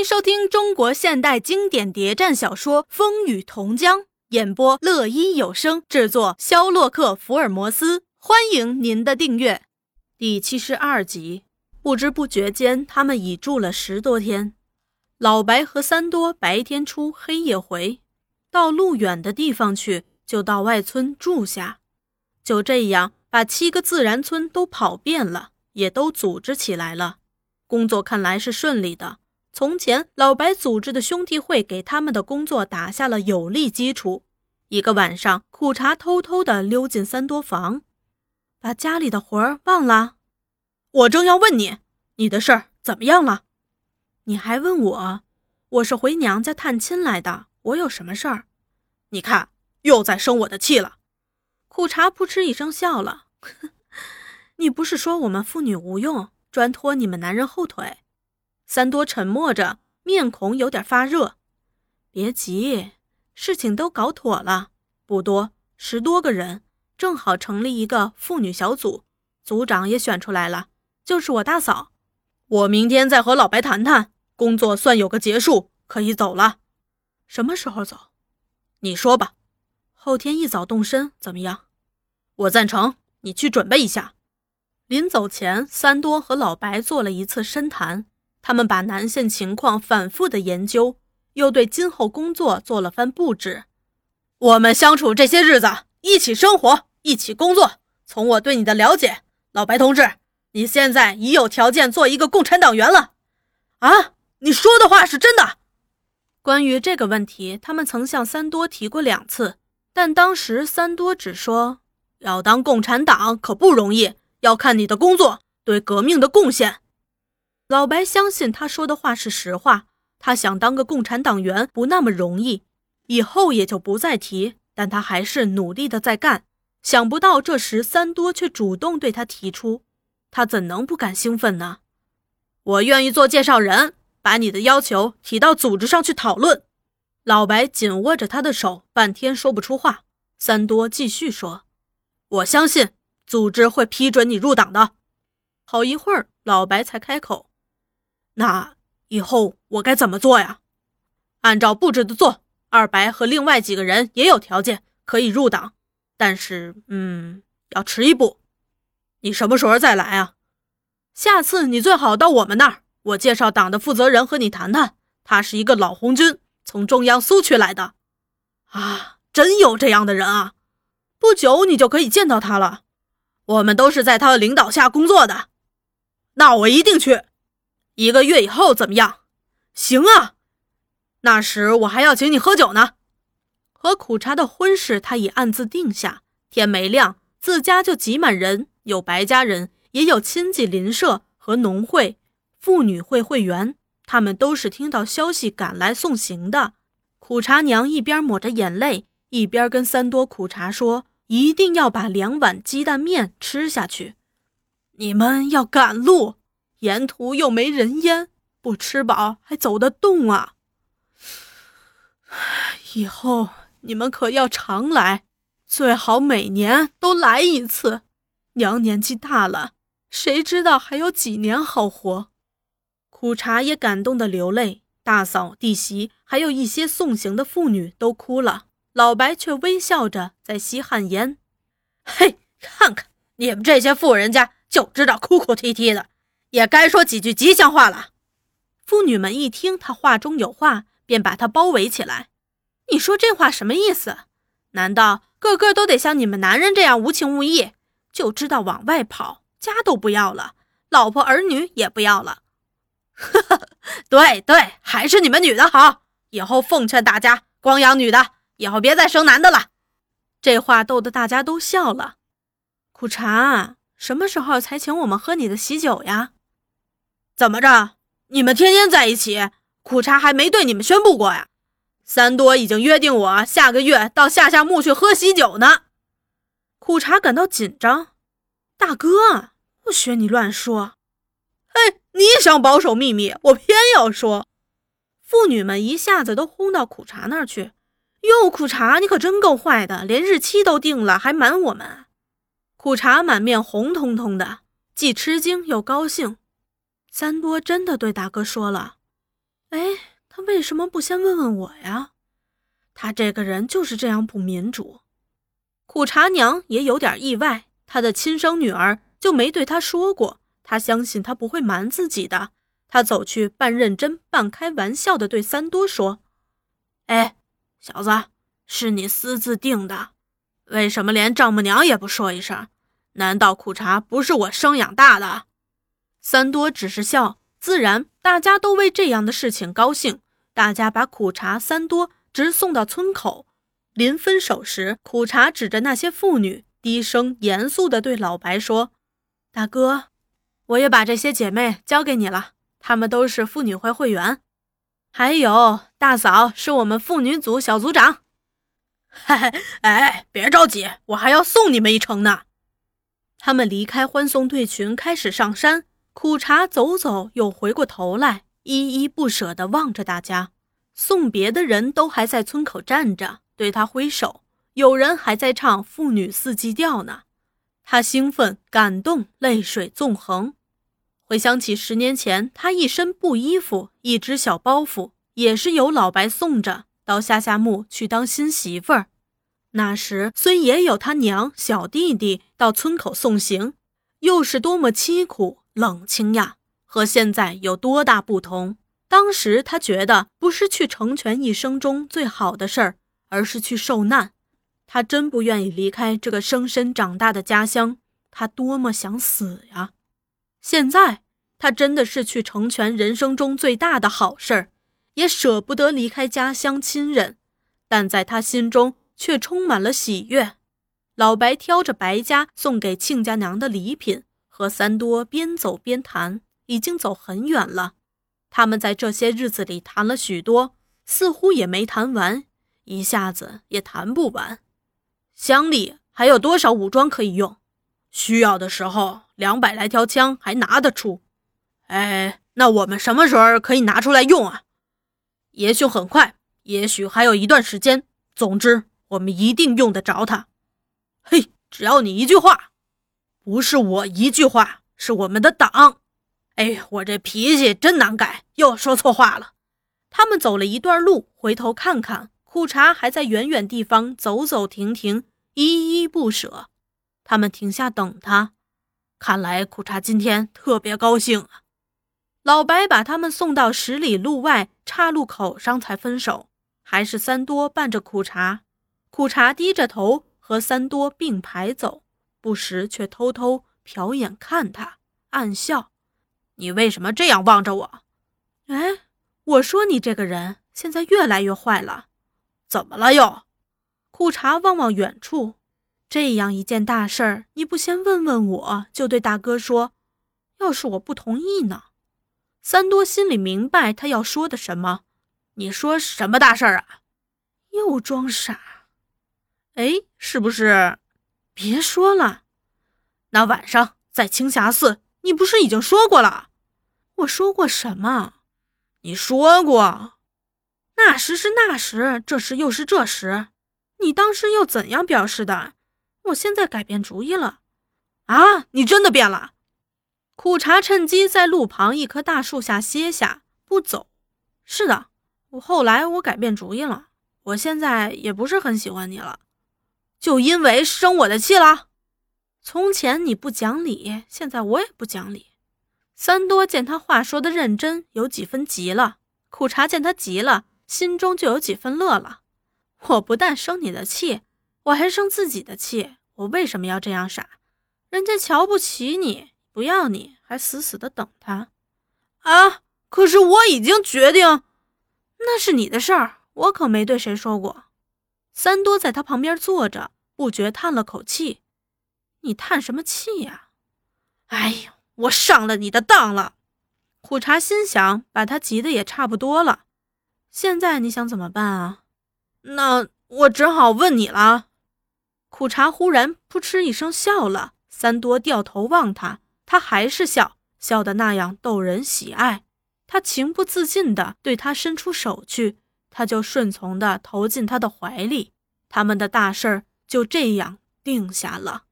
迎收听中国现代经典谍战小说《风雨同江》，演播乐一有声制作，肖洛克福尔摩斯。欢迎您的订阅。第七十二集，不知不觉间，他们已住了十多天。老白和三多白天出，黑夜回，到路远的地方去，就到外村住下。就这样，把七个自然村都跑遍了，也都组织起来了。工作看来是顺利的。从前，老白组织的兄弟会给他们的工作打下了有力基础。一个晚上，苦茶偷偷地溜进三多房，把家里的活儿忘了。我正要问你，你的事儿怎么样了？你还问我？我是回娘家探亲来的，我有什么事儿？你看，又在生我的气了。苦茶扑哧一声笑了。你不是说我们妇女无用，专拖你们男人后腿？三多沉默着，面孔有点发热。别急，事情都搞妥了，不多，十多个人，正好成立一个妇女小组，组长也选出来了，就是我大嫂。我明天再和老白谈谈，工作算有个结束，可以走了。什么时候走？你说吧。后天一早动身，怎么样？我赞成。你去准备一下。临走前，三多和老白做了一次深谈。他们把南线情况反复的研究，又对今后工作做了番布置。我们相处这些日子，一起生活，一起工作。从我对你的了解，老白同志，你现在已有条件做一个共产党员了。啊，你说的话是真的？关于这个问题，他们曾向三多提过两次，但当时三多只说：“要当共产党可不容易，要看你的工作对革命的贡献。”老白相信他说的话是实话，他想当个共产党员不那么容易，以后也就不再提。但他还是努力的在干。想不到这时三多却主动对他提出，他怎能不感兴奋呢？我愿意做介绍人，把你的要求提到组织上去讨论。老白紧握着他的手，半天说不出话。三多继续说：“我相信组织会批准你入党的。”好一会儿，老白才开口。那以后我该怎么做呀？按照布置的做。二白和另外几个人也有条件可以入党，但是，嗯，要迟一步。你什么时候再来啊？下次你最好到我们那儿，我介绍党的负责人和你谈谈。他是一个老红军，从中央苏区来的。啊，真有这样的人啊！不久你就可以见到他了。我们都是在他的领导下工作的。那我一定去。一个月以后怎么样？行啊，那时我还要请你喝酒呢。和苦茶的婚事他已暗自定下。天没亮，自家就挤满人，有白家人，也有亲戚邻舍和农会、妇女会会员，他们都是听到消息赶来送行的。苦茶娘一边抹着眼泪，一边跟三多苦茶说：“一定要把两碗鸡蛋面吃下去，你们要赶路。”沿途又没人烟，不吃饱还走得动啊！以后你们可要常来，最好每年都来一次。娘年纪大了，谁知道还有几年好活？苦茶也感动的流泪，大嫂、弟媳，还有一些送行的妇女都哭了。老白却微笑着在吸旱烟。嘿，看看你们这些富人家，就知道哭哭啼啼的。也该说几句吉祥话了。妇女们一听他话中有话，便把他包围起来。你说这话什么意思？难道个个都得像你们男人这样无情无义，就知道往外跑，家都不要了，老婆儿女也不要了？呵呵，对对，还是你们女的好。以后奉劝大家，光养女的，以后别再生男的了。这话逗得大家都笑了。苦茶，什么时候才请我们喝你的喜酒呀？怎么着？你们天天在一起，苦茶还没对你们宣布过呀？三多已经约定我下个月到下夏墓去喝喜酒呢。苦茶感到紧张，大哥，不许你乱说。哎，你想保守秘密，我偏要说。妇女们一下子都轰到苦茶那儿去。哟，苦茶，你可真够坏的，连日期都定了，还瞒我们。苦茶满面红彤彤的，既吃惊又高兴。三多真的对大哥说了，哎，他为什么不先问问我呀？他这个人就是这样不民主。苦茶娘也有点意外，她的亲生女儿就没对她说过，她相信她不会瞒自己的。她走去，半认真半开玩笑的对三多说：“哎，小子，是你私自定的，为什么连丈母娘也不说一声？难道苦茶不是我生养大的？”三多只是笑，自然大家都为这样的事情高兴。大家把苦茶三多直送到村口。临分手时，苦茶指着那些妇女，低声严肃地对老白说：“大哥，我也把这些姐妹交给你了，她们都是妇女会会员。还有大嫂是我们妇女组小组长。嘿嘿，哎，别着急，我还要送你们一程呢。”他们离开欢送队群，开始上山。苦茶走走，又回过头来，依依不舍地望着大家。送别的人都还在村口站着。对他挥手，有人还在唱妇女四季调呢。他兴奋、感动，泪水纵横。回想起十年前，他一身布衣服，一只小包袱，也是由老白送着到下下墓去当新媳妇儿。那时虽也有他娘、小弟弟到村口送行，又是多么凄苦冷清呀！和现在有多大不同？当时他觉得，不是去成全一生中最好的事儿。而是去受难，他真不愿意离开这个生身长大的家乡，他多么想死呀！现在他真的是去成全人生中最大的好事儿，也舍不得离开家乡亲人，但在他心中却充满了喜悦。老白挑着白家送给亲家娘的礼品，和三多边走边谈，已经走很远了。他们在这些日子里谈了许多，似乎也没谈完。一下子也谈不完，乡里还有多少武装可以用？需要的时候，两百来条枪还拿得出。哎，那我们什么时候可以拿出来用啊？也许很快，也许还有一段时间。总之，我们一定用得着它。嘿，只要你一句话，不是我一句话，是我们的党。哎，我这脾气真难改，又说错话了。他们走了一段路，回头看看。苦茶还在远远地方走走停停，依依不舍。他们停下等他，看来苦茶今天特别高兴啊。老白把他们送到十里路外岔路口上才分手，还是三多伴着苦茶。苦茶低着头和三多并排走，不时却偷偷瞟眼看他，暗笑：“你为什么这样望着我？”哎，我说你这个人现在越来越坏了。怎么了又？裤衩望望远处，这样一件大事儿，你不先问问我，就对大哥说，要是我不同意呢？三多心里明白他要说的什么。你说什么大事儿啊？又装傻？哎，是不是？别说了。那晚上在青霞寺，你不是已经说过了？我说过什么？你说过。那时是那时，这时又是这时，你当时又怎样表示的？我现在改变主意了。啊，你真的变了？苦茶趁机在路旁一棵大树下歇下，不走。是的，我后来我改变主意了。我现在也不是很喜欢你了，就因为生我的气了。从前你不讲理，现在我也不讲理。三多见他话说的认真，有几分急了。苦茶见他急了。心中就有几分乐了。我不但生你的气，我还生自己的气。我为什么要这样傻？人家瞧不起你，不要你，还死死的等他。啊！可是我已经决定，那是你的事儿，我可没对谁说过。三多在他旁边坐着，不觉叹了口气：“你叹什么气呀？”哎呀，我上了你的当了。苦茶心想，把他急得也差不多了。现在你想怎么办啊？那我只好问你了。苦茶忽然扑哧一声笑了。三多掉头望他，他还是笑，笑得那样逗人喜爱。他情不自禁地对他伸出手去，他就顺从地投进他的怀里。他们的大事儿就这样定下了。